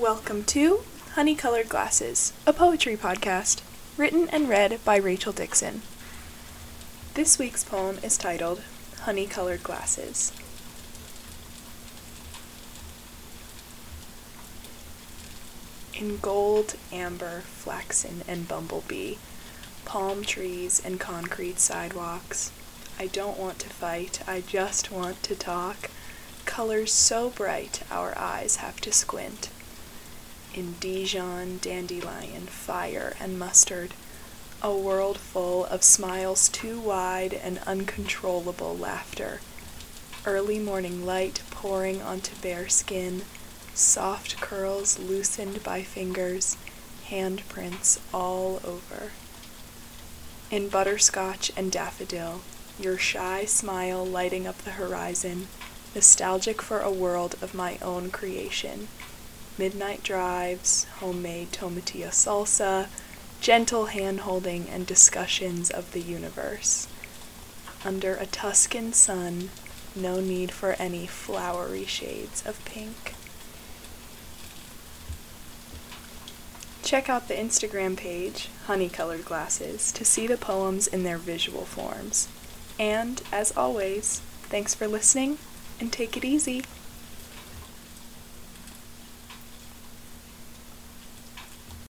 Welcome to Honey Colored Glasses, a poetry podcast, written and read by Rachel Dixon. This week's poem is titled Honey Colored Glasses. In gold, amber, flaxen, and bumblebee, palm trees and concrete sidewalks, I don't want to fight, I just want to talk. Colors so bright our eyes have to squint. In Dijon, dandelion, fire, and mustard, a world full of smiles too wide and uncontrollable laughter. Early morning light pouring onto bare skin, soft curls loosened by fingers, handprints all over. In butterscotch and daffodil, your shy smile lighting up the horizon, nostalgic for a world of my own creation. Midnight drives, homemade tomatillo salsa, gentle hand holding and discussions of the universe. Under a Tuscan sun, no need for any flowery shades of pink. Check out the Instagram page, Honey Colored Glasses, to see the poems in their visual forms. And, as always, thanks for listening and take it easy.